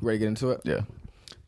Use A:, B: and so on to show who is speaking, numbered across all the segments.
A: Ready to get into it?
B: Yeah.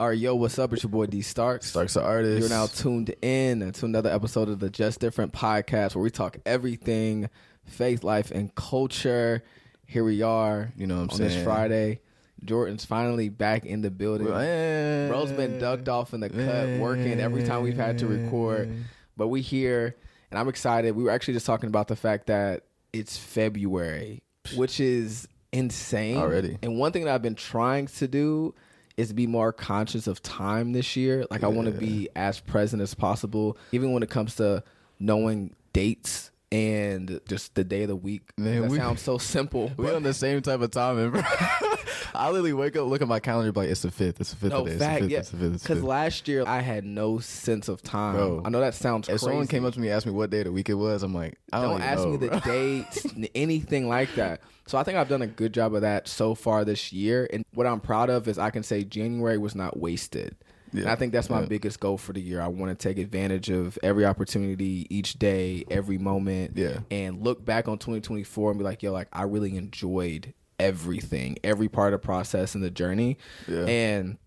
A: All right, yo, what's up? It's your boy D Starks.
B: Starks the artist.
A: You're now tuned in to another episode of the Just Different podcast where we talk everything faith, life, and culture. Here we are.
B: You know what I'm
A: on
B: saying?
A: this Friday. Jordan's finally back in the building.
B: Well,
A: Bro's been ducked off in the cut, working every time we've had to record. But we here, and I'm excited. We were actually just talking about the fact that it's February, which is insane
B: Already.
A: And one thing that I've been trying to do is be more conscious of time this year. Like I want to be as present as possible, even when it comes to knowing dates and just the day of the week.
B: Man,
A: that
B: we-
A: sounds so simple.
B: We
A: but-
B: on the same type of timing, bro. I literally wake up, look at my calendar, be like it's the fifth. It's the fifth
A: No
B: today. It's
A: fact,
B: the fifth.
A: yeah.
B: It's the fifth.
A: Because last year I had no sense of time.
B: Bro.
A: I know that sounds
B: If
A: crazy.
B: someone came up to me and asked me what day of the week it was, I'm like, I don't,
A: don't ask
B: know,
A: me the
B: bro.
A: dates, n- anything like that. So I think I've done a good job of that so far this year. And what I'm proud of is I can say January was not wasted. And
B: Yeah.
A: I think that's my
B: Yeah.
A: biggest goal for the year. I want to take advantage of every opportunity, each day, every moment,
B: Yeah.
A: and look back on 2024 and be like, yo, like I really enjoyed everything, every part of the process and the journey.
B: Yeah.
A: And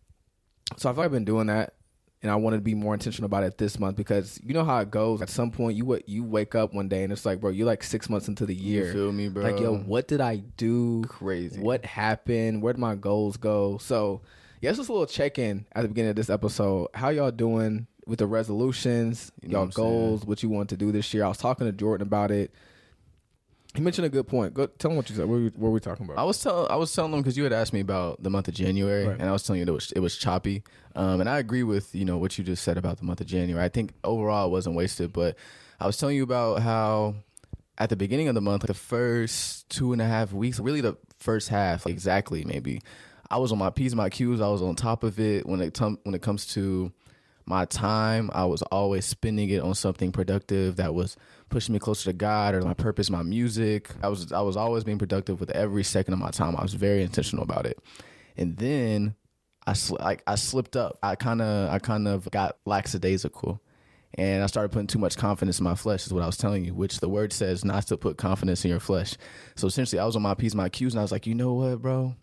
A: so I feel like I've been doing that. And I want to be more intentional about it this month because you know how it goes. At some point, you you wake up one day and it's like, bro, you're like six months into the year.
B: feel me, bro?
A: Like, yo, what did I do?
B: Crazy.
A: What happened? Where did my goals go? So, yeah, it's just a little check in at the beginning of this episode. How y'all doing with the resolutions,
B: You know
A: y'all
B: what I'm saying?
A: goals, what you want to do this year? I was talking to Jordan about it. He mentioned a good point. Go tell him what you said. What were we, what were we talking about?
B: I was telling I was telling them because you had asked me about the month of January,
A: Right.
B: and I was telling you that it was, it was choppy. Um, and I agree with you know what you just said about the month of January. I think overall it wasn't wasted, but I was telling you about how at the beginning of the month, the first two and a half weeks, really the first half exactly, maybe I was on my p's, my q's. I was on top of it when it when it comes to my time. I was always spending it on something productive that was pushing me closer to God or my mm. purpose, my music. I was I was always being productive with every second of my time. I was very intentional about it. And then I sl- like I slipped up. I kind of I kind of got lackadaisical. And I started putting too much confidence in my flesh, is what I was telling you, which the word says not to put confidence in your flesh. So essentially, I was on my P's, my Q's, and I was like, you know what, bro?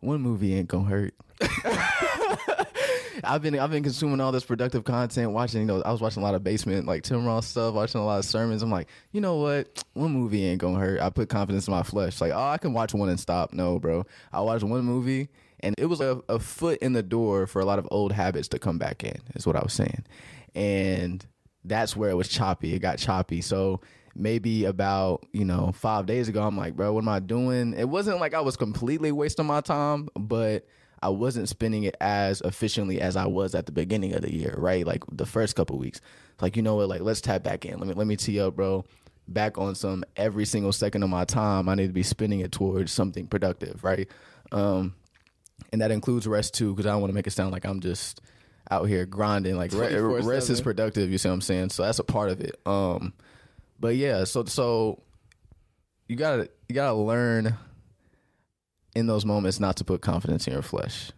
B: One movie ain't gonna hurt. I've been I've been consuming all this productive content, watching. You know, I was watching a lot of basement like Tim Ross stuff, watching a lot of sermons. I'm like, you know what? One movie ain't gonna hurt. I put confidence in my flesh. Like, oh, I can watch one and stop. No, bro. I watched one movie, and it was a, a foot in the door for a lot of old habits to come back in. Is what I was saying, and that's where it was choppy. It got choppy. So maybe about you know five days ago, I'm like, bro, what am I doing? It wasn't like I was completely wasting my time, but I wasn't spending it as efficiently as I was at the beginning of the year, right? Like the first couple weeks. Like, you know what, like let's tap back in. Let me let me tee up, bro. Back on some every single second of my time, I need to be spending it towards something productive, right? Um and that includes rest too, because I don't want to make it sound like I'm just out here grinding. Like re- rest is productive, you see what I'm saying? So that's a part of it. Um but yeah, so so you gotta you gotta learn in those moments not to put confidence in your flesh.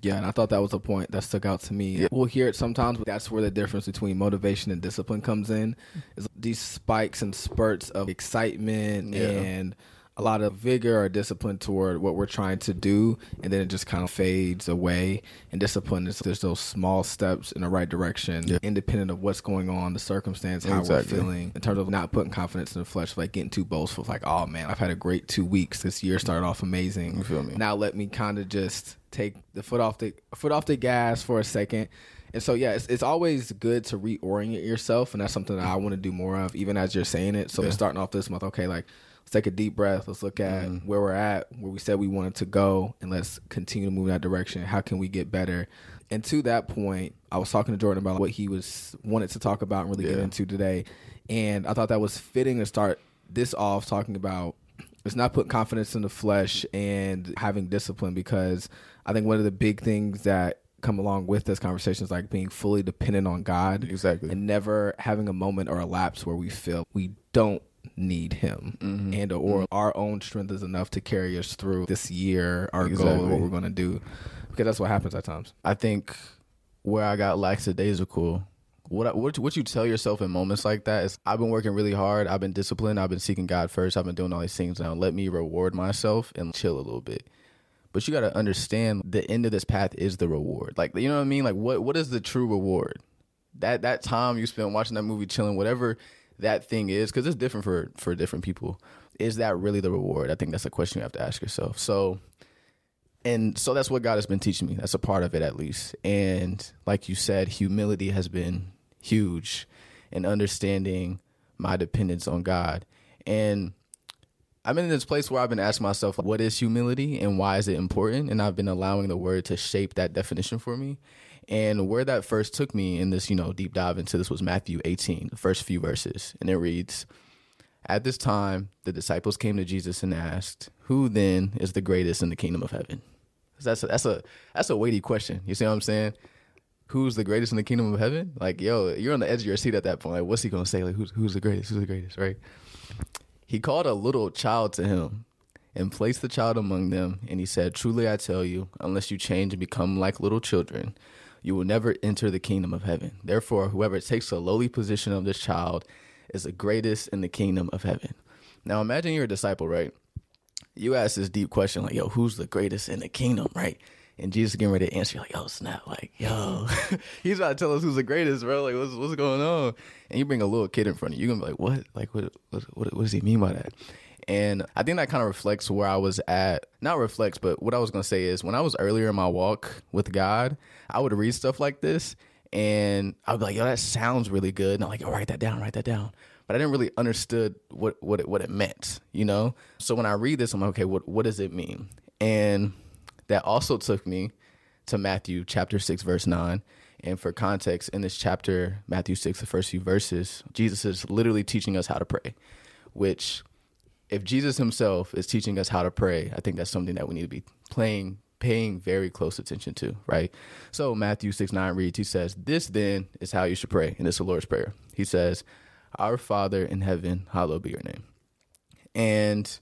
A: Yeah, and I thought that was a point that stuck out to me.
B: Yeah.
A: We'll hear it sometimes, but that's where the difference between motivation and discipline comes in. Is these spikes and spurts of excitement
B: Yeah.
A: and a lot of vigor or discipline toward what we're trying to do, and then it just kind of fades away. And discipline is there's those small steps in the right direction,
B: Yeah.
A: independent of what's going on, the circumstance, how
B: Exactly.
A: we're feeling, in terms of not putting confidence in the flesh, like getting too boastful, like, oh man, I've had a great two weeks. This year started off amazing.
B: You feel me?
A: Now let me kind of just take the foot off the foot off the gas for a second. And so yeah, it's, it's always good to reorient yourself, and that's something that I want to do more of, even as you're saying it. So
B: Yeah.
A: starting off this month, okay, like let's take a deep breath. Let's look at
B: Mm-hmm.
A: where we're at, where we said we wanted to go, and let's continue to move in that direction. How can we get better? And to that point, I was talking to Jordan about what he was wanted to talk about and really get into today, and I thought that was fitting to start this off talking about it's not putting confidence in the flesh and having discipline because I think one of the big things that come along with this conversation is like being fully dependent on God.
B: Exactly.
A: And never having a moment or a lapse where we feel we don't need him
B: Mm-hmm.
A: and or our own strength is enough to carry us through this year, our goal, what we're gonna do. Because that's what happens at times.
B: I think where I got lackadaisical, what I, what what you tell yourself in moments like that is I've been working really hard. I've been disciplined. I've been seeking God first. I've been doing all these things now. Let me reward myself and chill a little bit. but you got to understand the end of this path is the reward. Like you know what I mean? Like what what is the true reward? That that time you spent watching that movie, chilling, whatever that thing is, because it's different for for different people. Is that really the reward? I think that's a question you have to ask yourself. So, and so that's what God has been teaching me. That's a part of it, at least. And like you said, humility has been huge in understanding my dependence on God. And I've been in this place where I've been asking myself, what is humility and why is it important? And I've been allowing the word to shape that definition for me. And where that first took me in this, you know, deep dive into this was Matthew 18, the first few verses. And it reads, At this time, the disciples came to Jesus and asked, Who then is the greatest in the kingdom of heaven? That's a, that's a that's a weighty question. You see what I'm saying? Who's the greatest in the kingdom of heaven? Like, yo, you're on the edge of your seat at that point. Like, what's he gonna say? Like, who's who's the greatest? Who's the greatest? Right? He called a little child to him and placed the child among them, and he said, Truly I tell you, unless you change and become like little children, you will never enter the kingdom of heaven. Therefore, whoever takes the lowly position of this child is the greatest in the kingdom of heaven. Now imagine you're a disciple, right? You ask this deep question, like, yo, who's the greatest in the kingdom, right? And Jesus getting ready to answer, like, yo, snap, like, yo, he's about to tell us who's the greatest, bro. Like, what's what's going on? And you bring a little kid in front of you, you're gonna be like, what? Like, what, what, what, what does he mean by that? And I think that kind of reflects where I was at. Not reflects, but what I was gonna say is when I was earlier in my walk with God, I would read stuff like this and I would be like, yo, that sounds really good. And I'm like, yo, write that down, write that down. But I didn't really understood what what it, what it meant, you know. So when I read this, I'm like, okay, what what does it mean? And that also took me to Matthew chapter 6, verse 9. And for context, in this chapter, Matthew 6, the first few verses, Jesus is literally teaching us how to pray, which, if Jesus himself is teaching us how to pray, I think that's something that we need to be playing, paying very close attention to, right? So Matthew 6, 9 reads, he says, This then is how you should pray. And it's the Lord's Prayer. He says, Our Father in heaven, hallowed be your name. And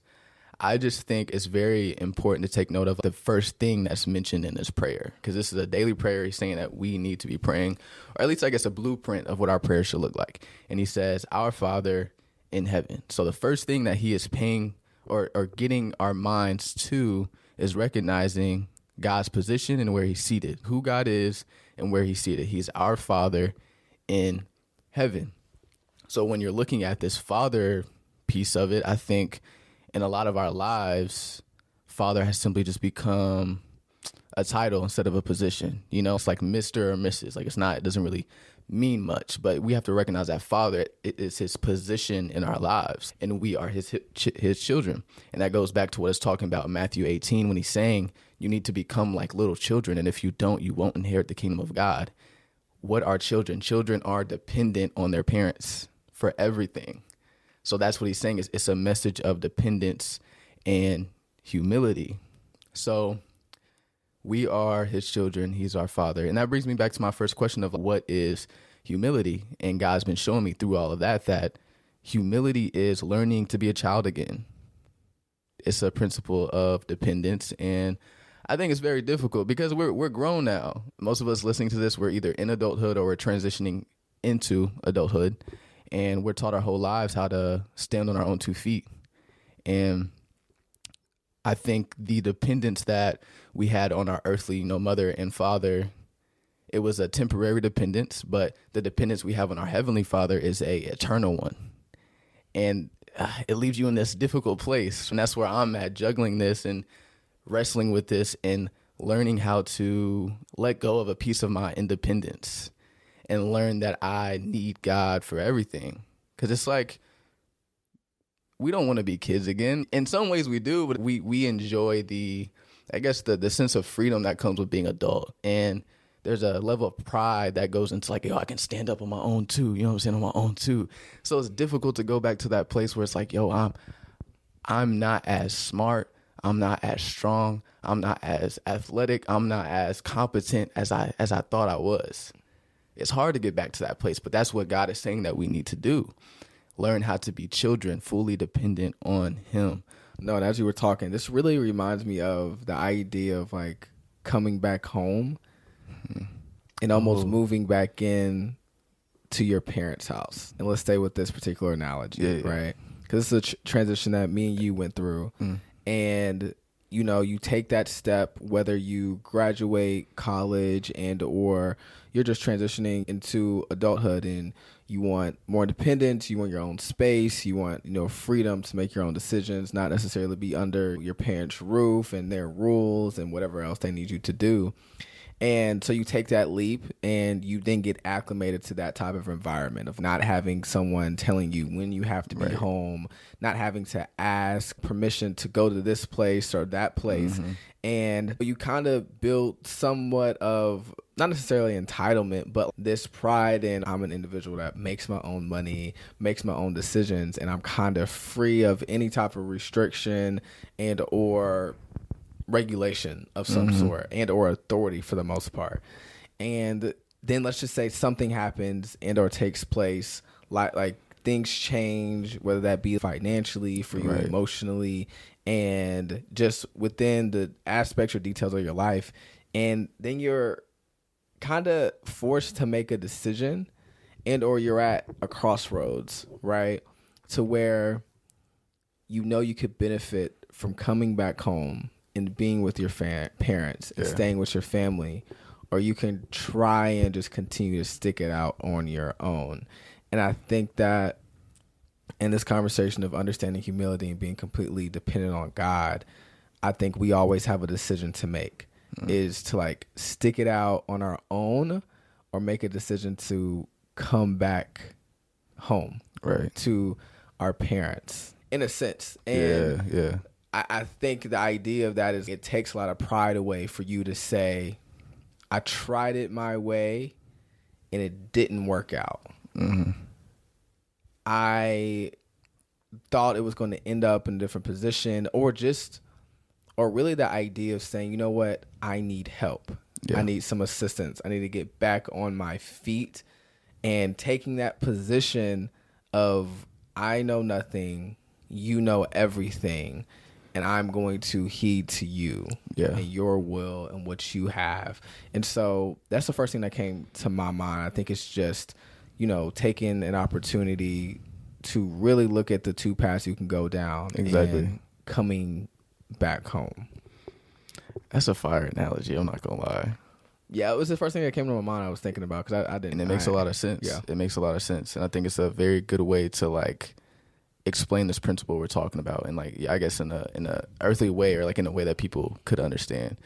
B: I just think it's very important to take note of the first thing that's mentioned in this prayer because this is a daily prayer. He's saying that we need to be praying, or at least I guess a blueprint of what our prayer should look like. And he says, Our Father in heaven. So the first thing that he is paying or, or getting our minds to is recognizing God's position and where he's seated, who God is and where he's seated. He's our Father in heaven. So when you're looking at this Father piece of it, I think in a lot of our lives, father has simply just become a title instead of a position. You know, it's like Mr. or Mrs. Like it's not, it doesn't really mean much, but we have to recognize that father is his position in our lives and we are his his children. And that goes back to what it's talking about in Matthew 18 when he's saying you need to become like little children and if you don't, you won't inherit the kingdom of God. What are children? Children are dependent on their parents for everything. So that's what he's saying is it's a message of dependence and humility. So we are his children, he's our father. And that brings me back to my first question of what is humility? And God's been showing me through all of that that humility is learning to be a child again. It's a principle of dependence and I think it's very difficult because we're we're grown now. Most of us listening to this, we're either in adulthood or we're transitioning into adulthood and we're taught our whole lives how to stand on our own two feet. And I think the dependence that we had on our earthly, you know, mother and father, it was a temporary dependence, but the dependence we have on our heavenly father is a eternal one. And uh, it leaves you in this difficult place. And that's where I'm at, juggling this and wrestling with this and learning how to let go of a piece of my independence and learn that I need God for everything. Cause it's like we don't want to be kids again. In some ways we do, but we we enjoy the I guess the the sense of freedom that comes with being adult. And there's a level of pride that goes into like, yo, I can stand up on my own too. You know what I'm saying? On my own too. So it's difficult to go back to that place where it's like, yo, I'm I'm not as smart. I'm not as strong. I'm not as athletic. I'm not as competent as I as I thought I was. It's hard to get back to that place, but that's what God is saying that we need to do. Learn how to be children, fully dependent on Him.
A: No, and as you were talking, this really reminds me of the idea of like coming back home mm-hmm. and almost Ooh. moving back in to your parents' house. And let's stay with this particular analogy, yeah, yeah. right? Because it's a tr- transition that me and you went through. Mm. And you know you take that step whether you graduate college and or you're just transitioning into adulthood and you want more independence you want your own space you want you know freedom to make your own decisions not necessarily be under your parents roof and their rules and whatever else they need you to do and so you take that leap and you then get acclimated to that type of environment of not having someone telling you when you have to be
B: Right.
A: home, not having to ask permission to go to this place or that place.
B: Mm-hmm.
A: And you kind of build somewhat of not necessarily entitlement, but this pride in I'm an individual that makes my own money, makes my own decisions, and I'm kind of free of any type of restriction and or regulation of some mm-hmm. sort and or authority for the most part. And then let's just say something happens and or takes place like like things change whether that be financially for you
B: Right.
A: emotionally and just within the aspects or details of your life. And then you're kind of forced to make a decision and or you're at a crossroads right? To where you know you could benefit from coming back home and being with your fa- parents and
B: Yeah.
A: staying with your family or you can try and just continue to stick it out on your own and i think that in this conversation of understanding humility and being completely dependent on god i think we always have a decision to make mm. is to like stick it out on our own or make a decision to come back home
B: Right.
A: to our parents in a sense and
B: Yeah, yeah.
A: I, I think the idea of that is it takes a lot of pride away for you to say, I tried it my way and it didn't work out. Mm-hmm. I thought it was going to end up in a different position or just, or really the idea of saying, you know what, I need help.
B: Yeah.
A: I need some assistance. I need to get back on my feet and taking that position of I know nothing, you know everything, and I'm going to heed to you
B: Yeah.
A: and your will and what you have. And so that's the first thing that came to my mind. I think it's just, you know, taking an opportunity to really look at the two paths you can go down.
B: Exactly.
A: and coming back home.
B: That's a fire analogy. I'm not gonna lie,
A: Yeah, it was the first thing that came to my mind. I was thinking about because I, I didn't.
B: and it makes a
A: I-
B: lot of sense.
A: Yeah.
B: it makes a lot of sense, and I think it's a very good way to like explain this principle we're talking about, and like I guess in a in a earthly way, or like in a way that people could understand.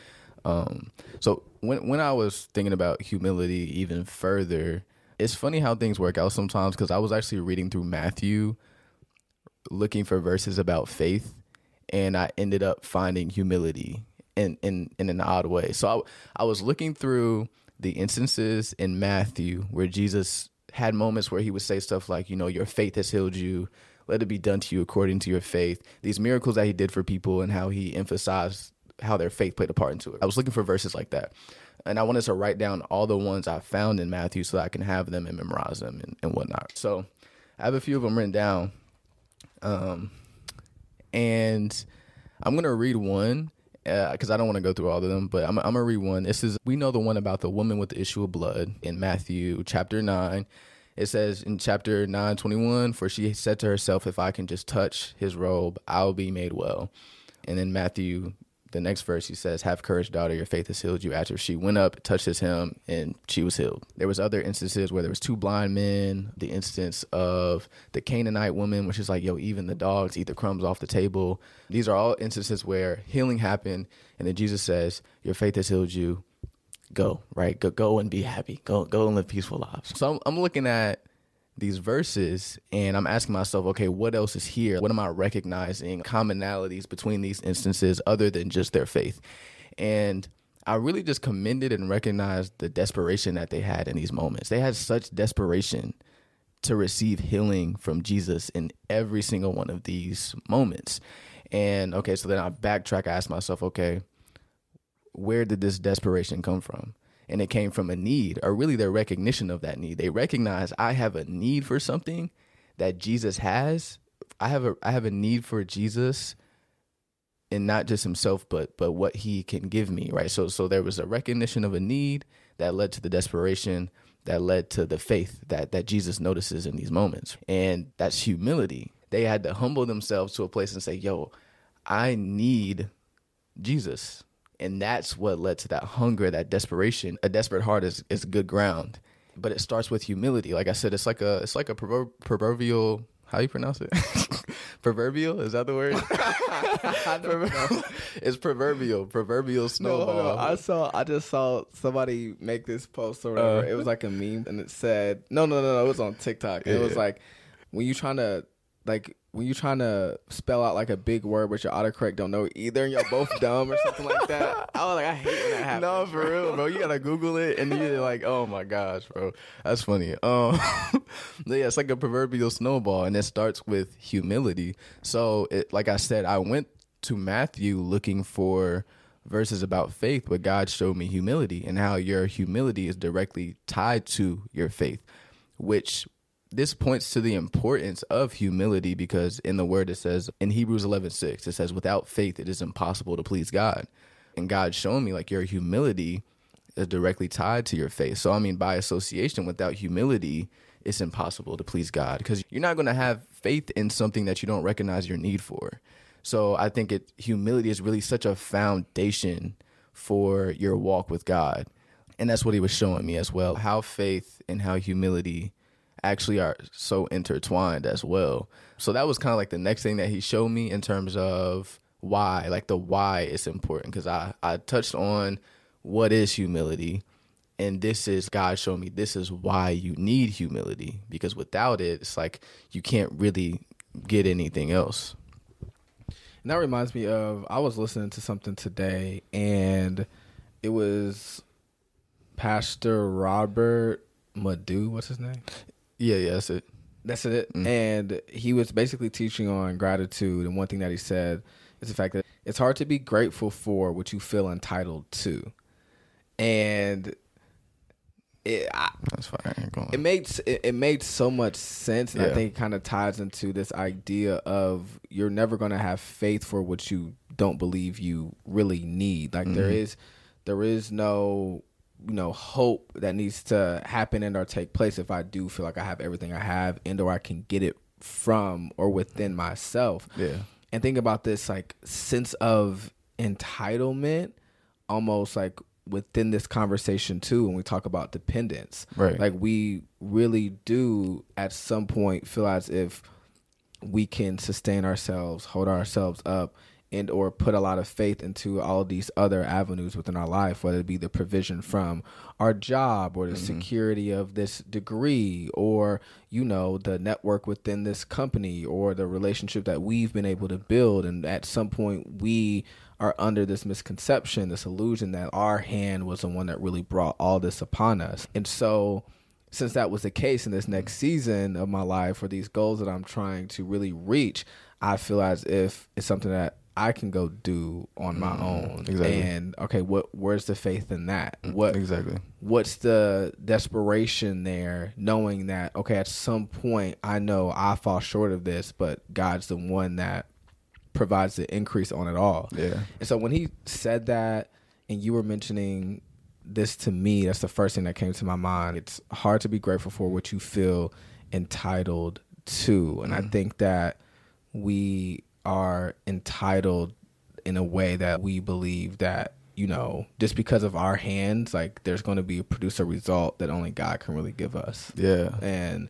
B: Um, so when when I was thinking about humility even further, it's funny how things work out sometimes because I was actually reading through Matthew, looking for verses about faith, and I ended up finding humility in in in an odd way. So I I was looking through the instances in Matthew where Jesus had moments where he would say stuff like, you know, your faith has healed you. Let it be done to you according to your faith. These miracles that he did for people and how he emphasized how their faith played a part into it. I was looking for verses like that. And I wanted to write down all the ones I found in Matthew so that I can have them and memorize them and, and whatnot. So I have a few of them written down. Um, and I'm gonna read one because I don't want to go through all of them, but I'm, I'm gonna read one. This is we know the one about the woman with the issue of blood in Matthew chapter nine. It says in chapter nine twenty one, for she said to herself, "If I can just touch his robe, I'll be made well." And in Matthew, the next verse, he says, "Have courage, daughter. Your faith has healed you." After she went up, touched his hem, and she was healed. There was other instances where there was two blind men. The instance of the Canaanite woman, which is like, "Yo, even the dogs eat the crumbs off the table." These are all instances where healing happened, and then Jesus says, "Your faith has healed you. Go right, go, go and be happy. Go, go and live peaceful lives." So I'm, I'm looking at these verses and I'm asking myself, okay, what else is here? What am I recognizing commonalities between these instances other than just their faith? And I really just commended and recognized the desperation that they had in these moments. They had such desperation to receive healing from Jesus in every single one of these moments. And okay, so then I backtrack, I ask myself, okay, where did this desperation come from? And it came from a need, or really their recognition of that need. They recognize I have a need for something that Jesus has. I have a I have a need for Jesus and not just himself, but but what he can give me, right? So so there was a recognition of a need that led to the desperation that led to the faith that that Jesus notices in these moments. And that's humility. They had to humble themselves to a place and say, "Yo, I need Jesus. And that's what led to that hunger, that desperation. A desperate heart is, is good ground. But it starts with humility. Like I said, it's like a it's like a proverbial how you pronounce it? proverbial? Is that the word? it's proverbial. Proverbial snowball.
A: on. I saw. I just saw somebody make this post or whatever.
B: Uh.
A: it was like a meme, and it said, "No, no, no, no." It was on TikTok. It was like when you trying to like when you're trying to spell out like a big word, but your autocorrect don't know either, and you're both dumb or something like that. I was like, I hate when that happens.
B: No, for real, bro. You gotta Google it, and you're like, oh my gosh, bro, that's funny. Um, yeah, it's like a proverbial snowball, and it starts with humility. So, it, like I said, I went to Matthew looking for verses about faith, but God showed me humility and how your humility is directly tied to your faith, which this points to the importance of humility because in the word it says in Hebrews 11 6, it says, without faith, it is impossible to please God. And God showing me like your humility is directly tied to your faith. So, I mean, by association, without humility, it's impossible to please God because you're not going to have faith in something that you don't recognize your need for. So, I think it humility is really such a foundation for your walk with God. And that's what he was showing me as well how faith and how humility actually are so intertwined as well. So that was kind of like the next thing that he showed me in terms of why, like the why is important because I I touched on what is humility and this is God showed me this is why you need humility because without it it's like you can't really get anything else.
A: And that reminds me of I was listening to something today, and it was Pastor Robert Madu. What's his name?
B: Yeah, yeah, that's it.
A: That's it. Mm. And he was basically teaching on gratitude. And one thing that he said is the fact that it's hard to be grateful for what you feel entitled to. And it, I,
B: That's fine. Go on.
A: it made it, it made so much sense, and I think it kind of ties into this idea of you're never going to have faith for what you don't believe you really need. Like there mm-hmm. is there is no you know hope that needs to happen and or take place if I do feel like I have everything I have and or I can get it from or within myself.
B: Yeah.
A: And think about this like sense of entitlement almost like within this conversation too when we talk about dependence.
B: Right.
A: Like we really do at some point feel as if we can sustain ourselves, hold ourselves up, and or put a lot of faith into all these other avenues within our life, whether it be the provision from our job or the mm-hmm. security of this degree or, you know, the network within this company or the relationship that we've been able to build. And at some point we are under this misconception, this illusion that our hand was the one that really brought all this upon us. And so since that was the case in this mm-hmm. next season of my life or these goals that I'm trying to really reach, I feel as if it's something that I can go do on my mm, own.
B: exactly.
A: And okay, what where's the faith in that? Mm, what
B: Exactly.
A: what's the desperation there knowing that okay, at some point I know I fall short of this, but God's the one that provides the increase on it all.
B: Yeah.
A: And so when he said that, and you were mentioning this to me, that's the first thing that came to my mind. It's hard to be grateful for what you feel entitled to. And I mm. think that we are entitled in a way that we believe that, you know, just because of our hands, like there's going to be produce a result that only God can really give us
B: Yeah.
A: and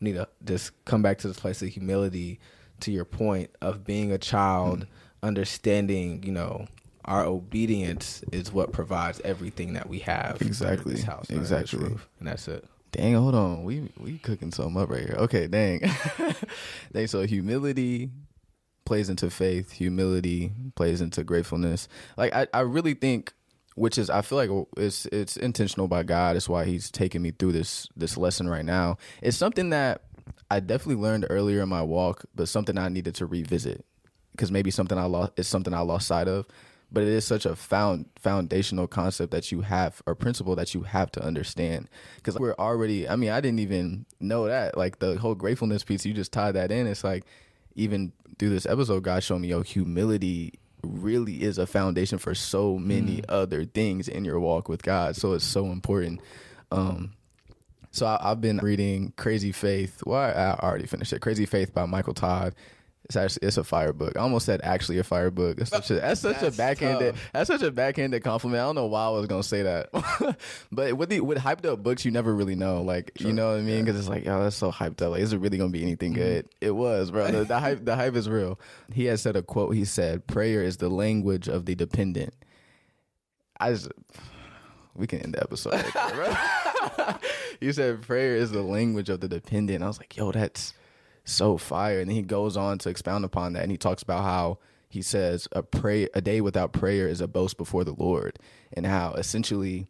A: we need to just come back to this place of humility to your point of being a child mm-hmm. understanding you know our obedience is what provides everything that we have
B: Exactly.
A: house
B: Exactly.
A: roof. and that's it
B: Dang, hold on. We we cooking something up right here. Okay, dang. dang, so humility plays into faith, humility plays into gratefulness. Like I, I really think which is I feel like it's it's intentional by God. It's why he's taking me through this this lesson right now. It's something that I definitely learned earlier in my walk, but something I needed to revisit because maybe something I lost it's something I lost sight of. But it is such a found foundational concept that you have or principle that you have to understand because we're already. I mean, I didn't even know that like the whole gratefulness piece. You just tied that in. It's like even through this episode, God showed me yo humility really is a foundation for so many other things in your walk with God. So it's so important. Um, so I, I've been reading Crazy Faith. Well, I, I already finished it. Crazy Faith by Michael Todd. It's actually it's a fire book. I almost said actually a fire book. That's such a that's such
A: That's
B: a backhanded
A: tough.
B: that's such a backhanded compliment. I don't know why I was gonna say that, but with the with hyped up books, you never really know. Like you know what I mean? Because it's like, yo, that's so hyped up. Like, is it really gonna be anything mm-hmm. good? It was, bro. The, the hype the hype is real. He has said a quote. He said, "Prayer is the language of the dependent." I just we can end the episode. Right there, you said prayer is the language of the dependent. I was like, yo, that's so fire. And then he goes on to expound upon that, and he talks about how he says a pray a day without prayer is a boast before the Lord, and how essentially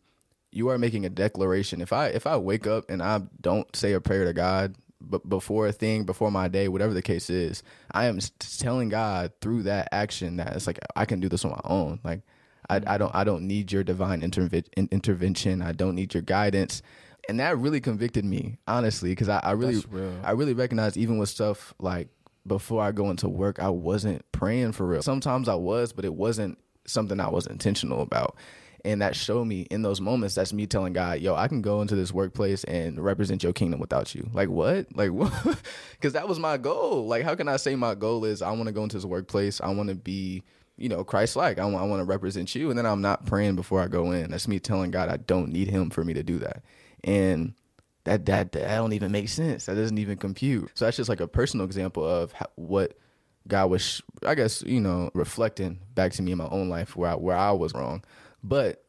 B: you are making a declaration. If I if I wake up and I don't say a prayer to God, but before a thing, before my day, whatever the case is, I am telling God through that action that it's like I can do this on my own. Like I, I don't I don't need your divine interve- intervention. I don't need your guidance. And that really convicted me, honestly, because I, I really
A: real.
B: I really recognized even with stuff like before I go into work, I wasn't praying for real. Sometimes I was, but it wasn't something I was intentional about. And that showed me in those moments, that's me telling God, yo, I can go into this workplace and represent your kingdom without you. Like, what? Like, what? Because that was my goal. Like, how can I say my goal is I want to go into this workplace? I want to be, you know, Christ like. I I want to represent you. And then I'm not praying before I go in. That's me telling God I don't need him for me to do that. And that that that don't even make sense. That doesn't even compute. So that's just like a personal example of how, what God was, I guess, you know, reflecting back to me in my own life where I, where I was wrong. But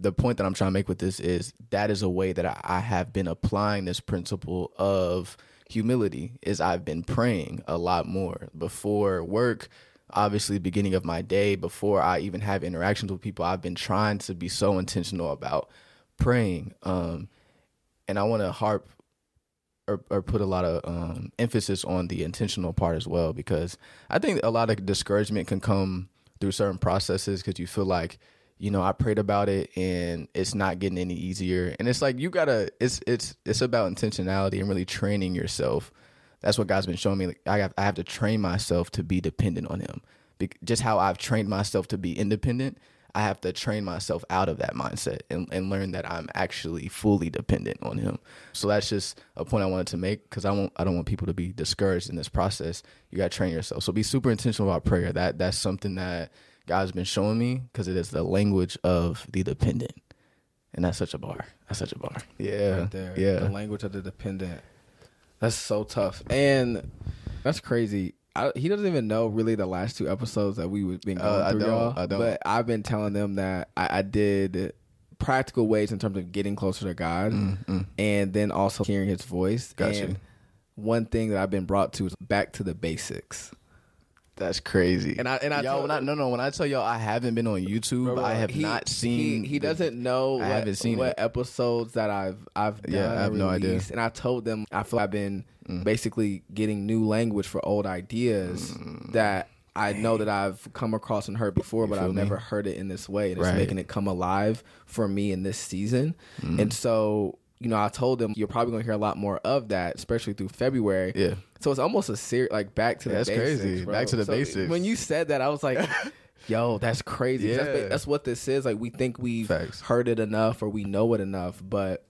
B: the point that I'm trying to make with this is that is a way that I, I have been applying this principle of humility. Is I've been praying a lot more before work. Obviously, beginning of my day, before I even have interactions with people, I've been trying to be so intentional about praying. Um, and I want to harp or, or put a lot of um, emphasis on the intentional part as well because I think a lot of discouragement can come through certain processes because you feel like you know I prayed about it and it's not getting any easier and it's like you gotta it's it's it's about intentionality and really training yourself. That's what God's been showing me. Like I have I have to train myself to be dependent on Him. Be- just how I've trained myself to be independent, I have to train myself out of that mindset and, and learn that I'm actually fully dependent on him. So that's just a point I wanted to make because I won't I don't want people to be discouraged in this process. You got to train yourself. So be super intentional about prayer. That that's something that God's been showing me because it is the language of the dependent, and that's such a bar. That's such a bar. Yeah,
A: right there.
B: yeah.
A: The language of the dependent. That's so tough. And that's crazy. I, he doesn't even know really the last two episodes that we have been going
B: Uh, I
A: through,
B: don't.
A: y'all.
B: I don't.
A: But I've been telling them that I, I did practical ways in terms of getting closer to God, and then also hearing His voice.
B: Mm, Got
A: and one thing that I've been brought to is back to the basics.
B: That's crazy.
A: And I- and I
B: yo,
A: told-
B: when I, no no when I tell y'all I haven't been on YouTube, I have
A: He-
B: not seen.
A: He, he
B: the-
A: doesn't know.
B: I
A: what,
B: haven't seen
A: what
B: it.
A: episodes that I've I've done.
B: Yeah, I have
A: or
B: no idea. Mm.
A: And I told them I feel I've been basically getting new language for old ideas that I know that I've come across and heard before, but I've
B: me?
A: never heard it in this way, and it's making it come alive for me in this season. And so. You know, I told them you're probably gonna hear a lot more of that, especially through February.
B: Yeah.
A: So it's almost a series like back to the basics.
B: That's
A: basics.
B: crazy.
A: bro.
B: Back to the
A: So
B: basics.
A: When you said that, I was like, "Yo, that's crazy." That's,
B: Yeah.
A: ba- that's what this is. Like we think we've
B: Facts.
A: heard it enough or we know it enough, but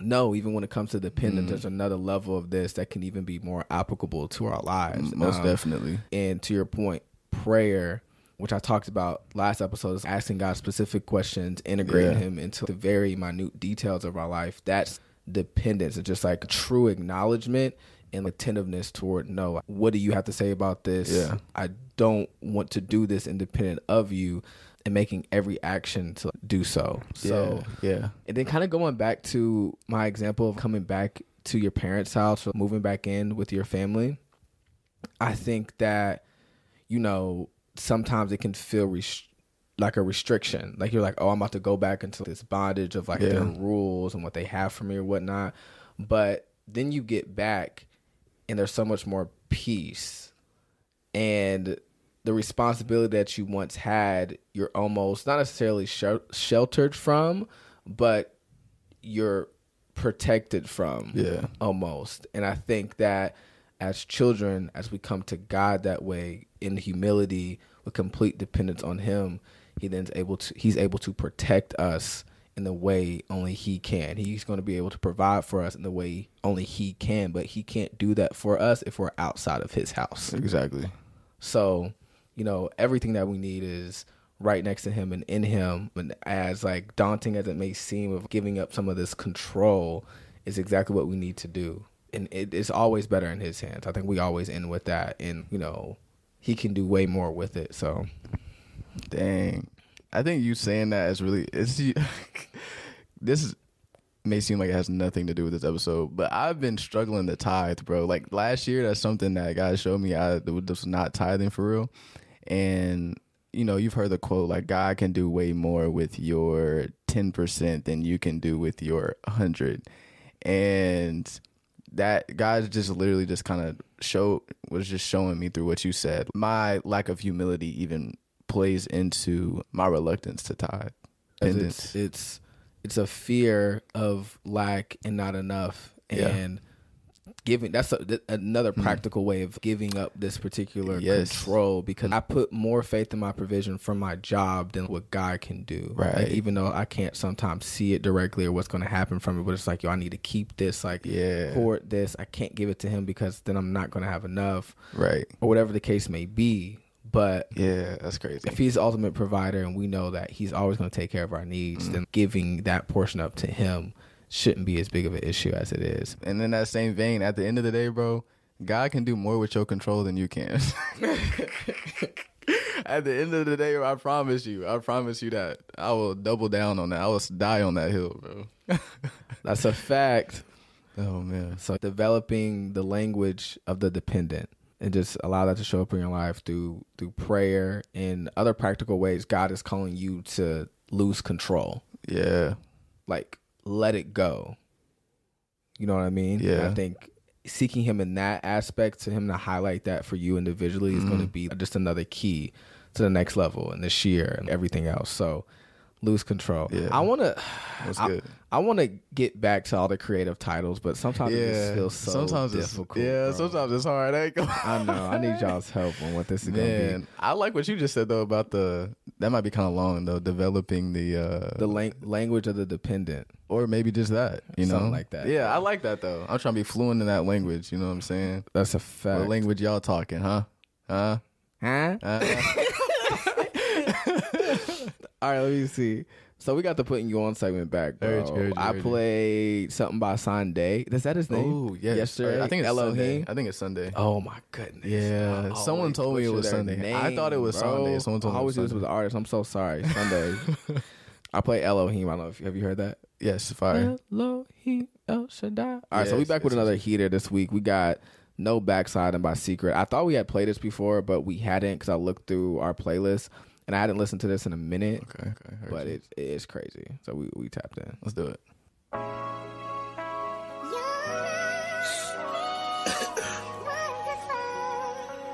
A: no. Even when it comes to the dependence,
B: Mm.
A: there's another level of this that can even be more applicable to our lives.
B: most
A: Um,
B: definitely.
A: And to your point, prayer, which I talked about last episode, is asking God specific questions, integrating
B: Yeah.
A: Him into the very minute details of our life. That's dependence. It's just like true acknowledgement and attentiveness toward no, what do you have to say about this?
B: Yeah.
A: I don't want to do this independent of you and making every action to do so. So
B: yeah, yeah.
A: and then kind of going back to my example of coming back to your parents' house or moving back in with your family, I think that, you know, sometimes it can feel res- like a restriction. Like you're like, oh, I'm about to go back into this bondage of like
B: Yeah.
A: their rules and what they have for me or whatnot. But then you get back and there's so much more peace. And the responsibility that you once had, you're almost not necessarily shel- sheltered from, but you're protected from
B: Yeah.
A: almost. And I think that as children, as we come to God that way in humility with complete dependence on Him, He then's able to He's able to protect us in the way only he can. He's going to be able to provide for us in the way only he can, but he can't do that for us if we're outside of his house.
B: Exactly.
A: So, you know, everything that we need is right next to him and in him. And as like daunting as it may seem of giving up some of this control is exactly what we need to do. And it is always better in his hands. I think we always end with that. And, you know, he can do way more with it. So
B: Dang. I think you saying that is really this is, may seem like it has nothing to do with this episode, but I've been struggling to tithe, bro. Like last year, that's something that God showed me. I was not tithing for real, and you know, you've heard the quote like God can do way more with your ten percent than you can do with your hundred, and that God just literally just kind of show was just showing me through what you said. My lack of humility even plays into my reluctance to tithe.
A: it's, it's it's a fear of lack and not enough and giving that's a, another
B: Hmm.
A: practical way of giving up this particular
B: Yes.
A: control because I put more faith in my provision from my job than what God can do.
B: Right.
A: Like, even though I can't sometimes see it directly or what's going to happen from it, but it's like, yo, I need to keep this, like,
B: Yeah.
A: hoard this. I can't give it to him because then I'm not going to have enough
B: right.
A: or whatever the case may be. But
B: Yeah, that's crazy.
A: if he's the ultimate provider and we know that he's always going to take care of our needs,
B: Mm.
A: then giving that portion up to him shouldn't be as big of an issue as it is.
B: And in that same vein, at the end of the day, bro, God can do more with your control than you can. at the end of the day, I promise you, I promise you that I will double down on that. I will die on that hill, bro.
A: That's a fact.
B: oh man,
A: So developing the language of the dependent and just allow that to show up in your life through through prayer and other practical ways God is calling you to lose control.
B: yeah,
A: Like let it go. You know what I mean?
B: Yeah.
A: I think seeking him in that aspect to him to highlight that for you individually is
B: Mm-hmm.
A: going to be just another key to the next level and this year and everything else. So lose control.
B: Yeah.
A: I want to
B: That's
A: I,
B: good.
A: I want to get back to all the creative titles, but sometimes it just
B: yeah.
A: feels so
B: sometimes
A: difficult.
B: it's yeah,
A: bro.
B: sometimes it's hard. It?
A: I know. I need y'all's help on what this is gonna be.
B: I like what you just said though about the that might be kind of long though. Developing the uh
A: The lang- language of the dependent.
B: or maybe just that, you know,
A: Something like that.
B: Yeah, I like that though. I'm trying to be fluent in that language. You know what I'm saying?
A: That's a
B: What
A: fact.
B: language y'all talking, huh? Huh?
A: huh?
B: Uh,
A: All right, let me see. So we got the putting you on segment back, bro.
B: You, heard
A: I played something by Sunday. Is that his name?
B: oh yes,
A: Yesterday.
B: I think it's Sunday.
A: Elohim.
B: I think it's Sunday.
A: Oh my goodness.
B: Yeah,
A: I
B: someone told me it was Sunday. I thought it was
A: bro.
B: Sunday. Someone told
A: I
B: me it
A: always
B: was
A: with
B: Sunday.
A: artists. I'm so sorry. Sunday. I play Elohim. I don't know if have you heard that.
B: Yes, fire.
A: Elohim El Shaddai. All right, so we
B: Yes,
A: back with another
B: yes.
A: heater this week. We got No backside Backsliding by Secret. I thought we had played this before, but we hadn't because I looked through our playlist and I hadn't listened to this in a minute.
B: Okay, okay. heard
A: But
B: you.
A: it, it is crazy. So we, we tapped in.
B: let's do it.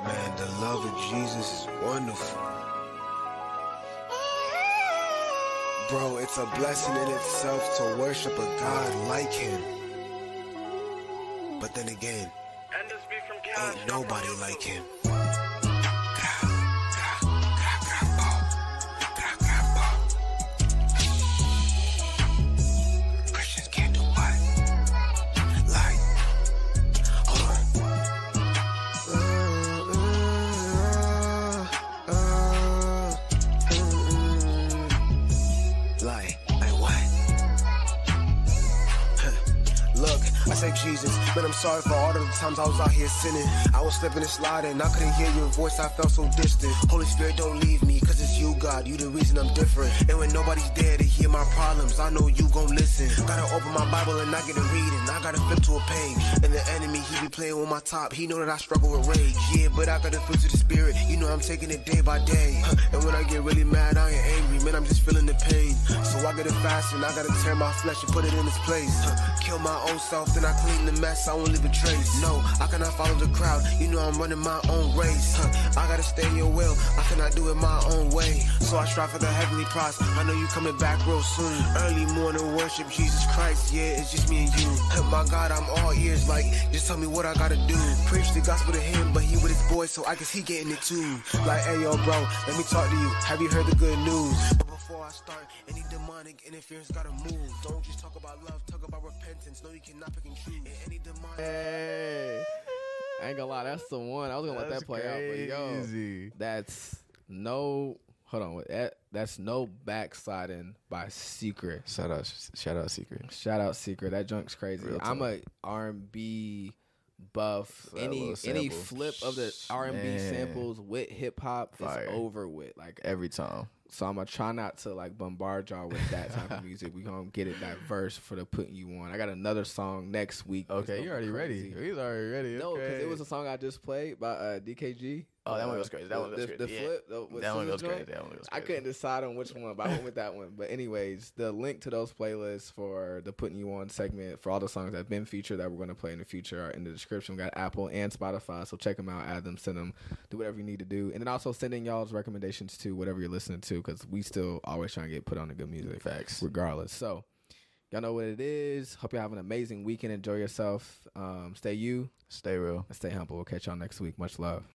C: Man, the love of Jesus is wonderful. Bro, it's a blessing in itself to worship a God like him. But then again, ain't nobody like him. Times I was out here sinning. I was slipping and sliding, I couldn't hear your voice, I felt so distant. Holy Spirit, don't leave me, cause it's you, God, you the reason I'm different. And when nobody's there to hear my problems, I know you gon' listen. Gotta open my Bible and I get a reading, I gotta flip to a page. And the enemy, he be playing with my top, he know that I struggle with rage. Yeah, but I gotta flip to the spirit, you know I'm taking it day by day. And when I get really mad, I ain't angry, man, I'm just feeling the pain. So I gotta fast and I gotta tear my flesh and put it in its place. Kill my own self, then I clean the mess, I won't leave a trace. No, I cannot follow the crowd, you know I'm running my own race. I gotta stay in your will, I cannot do it my own way. So I strive for the heavenly prize. I know you coming back real soon. Early morning worship, Jesus Christ. Yeah, it's just me and you. My God, I'm all ears. Like, just tell me what I gotta do. Preach the gospel to him, but he with his boys, so I guess he getting it too. Like, hey yo, bro, let me talk to you. Have you heard the good news? But before I start, any demonic interference gotta move. Don't just talk about love, talk about repentance. No, you cannot pick and choose. And any demonic.
A: Hey. I ain't gonna lie, that's the one. I was gonna let that play out, but yo, that's no. Hold on, that that's no backsliding by Secret.
B: Shout out, shout out, Secret.
A: Shout out Secret. That junk's crazy. I'm a R&B buff.
B: That
A: any any flip of the R&B
B: Man.
A: samples with hip hop is over with. Like
B: Every time.
A: so I'm gonna try not to like bombard y'all with that type of music. We gonna get it diverse for the putting you on. I got another song next week.
B: Okay,
A: gonna
B: you already
A: be
B: ready.
A: crazy.
B: He's already ready.
A: No, because
B: okay.
A: it was a song I just played by uh, DKG.
B: Oh, that one
A: was
B: goes crazy. That
A: the-
B: one was
A: the,
B: crazy.
A: The
B: Yeah.
A: flip. The,
B: That one
A: joint.
B: crazy. That one goes
A: I couldn't decide on which one, but I went with that one. But anyways, the link to those playlists for the putting you on segment for all the songs that have been featured that we're going to play in the future are in the description. We got Apple and Spotify, so check them out, add them, send them, do whatever you need to do, and then also sending y'all's recommendations to whatever you're listening to because we still always trying to get put on the good music,
B: Facts.
A: regardless. So. Y'all know what it is. Hope you have an amazing weekend. Enjoy yourself. Um, stay you
B: Stay real.
A: and stay humble. We'll catch y'all next week. Much love.